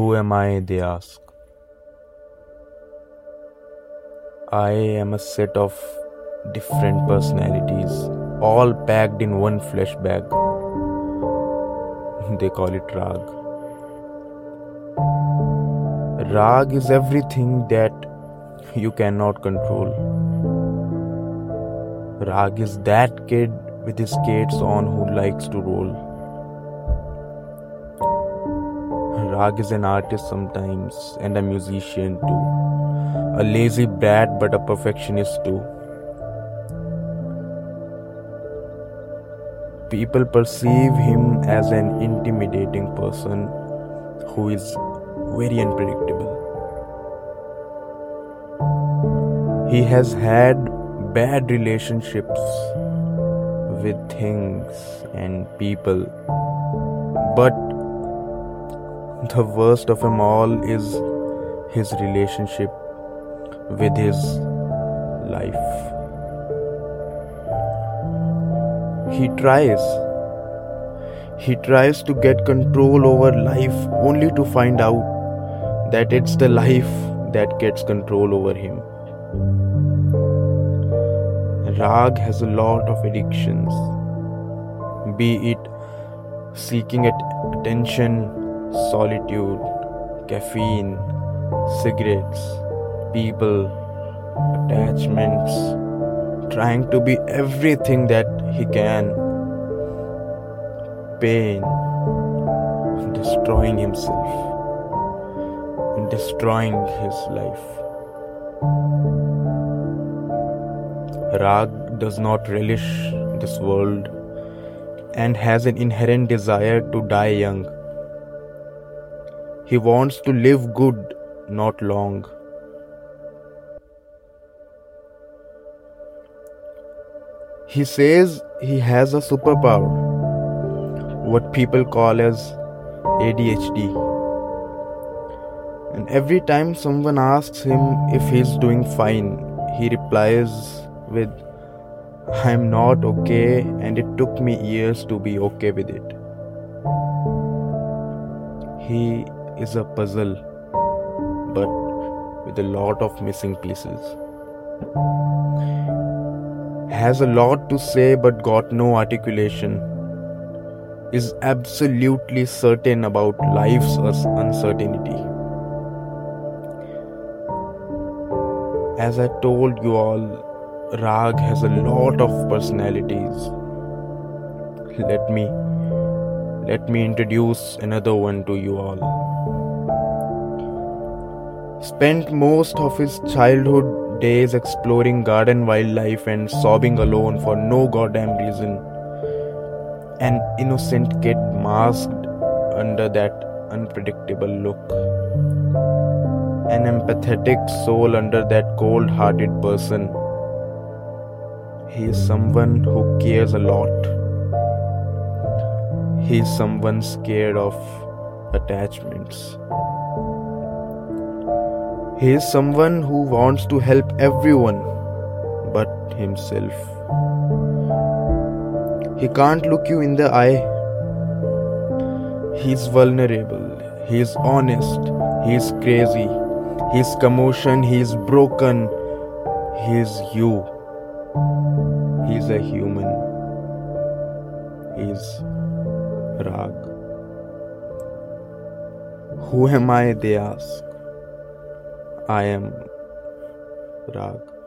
Who am I? They ask. I am a set of different personalities, all packed in one flesh bag. They call it Raag. Raag is everything that you cannot control. Raag is that kid with his skates on who likes to roll. Raag is an artist sometimes and a musician too. A lazy brat but a perfectionist too. People perceive him as an intimidating person who is very unpredictable. He has had bad relationships with things and people, but the worst of them all is his relationship with his life. He tries. He tries to get control over life only to find out that it's the life that gets control over him. Raag has a lot of addictions, be it seeking attention solitude, caffeine, cigarettes, people, attachments, trying to be everything that he can, pain, destroying himself, and destroying his life. Raag does not relish this world and has an inherent desire to die young. He wants to live good, not long. He says he has a superpower, what people call as ADHD. And every time someone asks him if he's doing fine, he replies with, I'm not okay, and it took me years to be okay with it. He is a puzzle, but with a lot of missing pieces. Has a lot to say but got no articulation. Is absolutely certain about life's uncertainty. As I told you all, Raag has a lot of personalities. Let me let me introduce another one to you all spent most of his childhood days exploring garden wildlife and sobbing alone for no goddamn reason. An innocent kid masked under that unpredictable look. An empathetic soul under that cold hearted person. He is someone who cares a lot. He is someone scared of attachments. He is someone who wants to help everyone but himself. He can't look you in the eye. He's vulnerable. He's honest. He's crazy. He's commotion. He's broken. He's you. He's a human. He's Raag. Who am I? They ask. I am Raag.